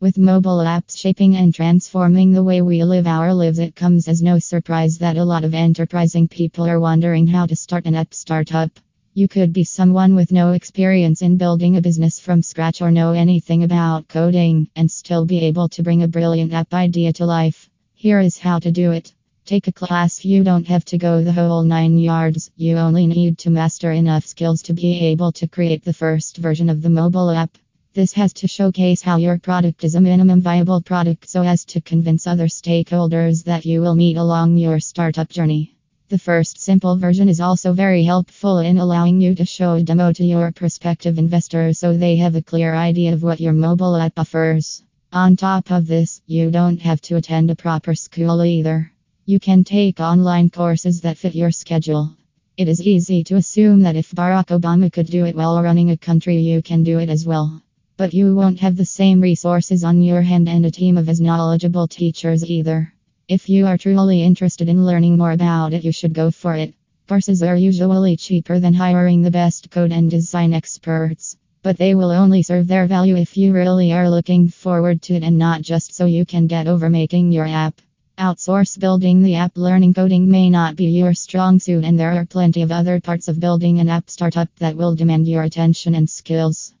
With mobile apps shaping and transforming the way we live our lives, it comes as no surprise that a lot of enterprising people are wondering how to start an app startup. You could be someone with no experience in building a business from scratch or know anything about coding and still be able to bring a brilliant app idea to life. Here is how to do it. Take a class, you don't have to go the whole nine yards, you only need to master enough skills to be able to create the first version of the mobile app. This has to showcase how your product is a minimum viable product so as to convince other stakeholders that you will meet along your startup journey. The first simple version is also very helpful in allowing you to show a demo to your prospective investors so they have a clear idea of what your mobile app offers. On top of this, you don't have to attend a proper school either. You can take online courses that fit your schedule. It is easy to assume that if Barack Obama could do it while running a country, you can do it as well. But you won't have the same resources on your hand and a team of as knowledgeable teachers either. If you are truly interested in learning more about it, you should go for it. Courses are usually cheaper than hiring the best code and design experts, but they will only serve their value if you really are looking forward to it and not just so you can get over making your app. Outsource building the app learning coding may not be your strong suit, and there are plenty of other parts of building an app startup that will demand your attention and skills.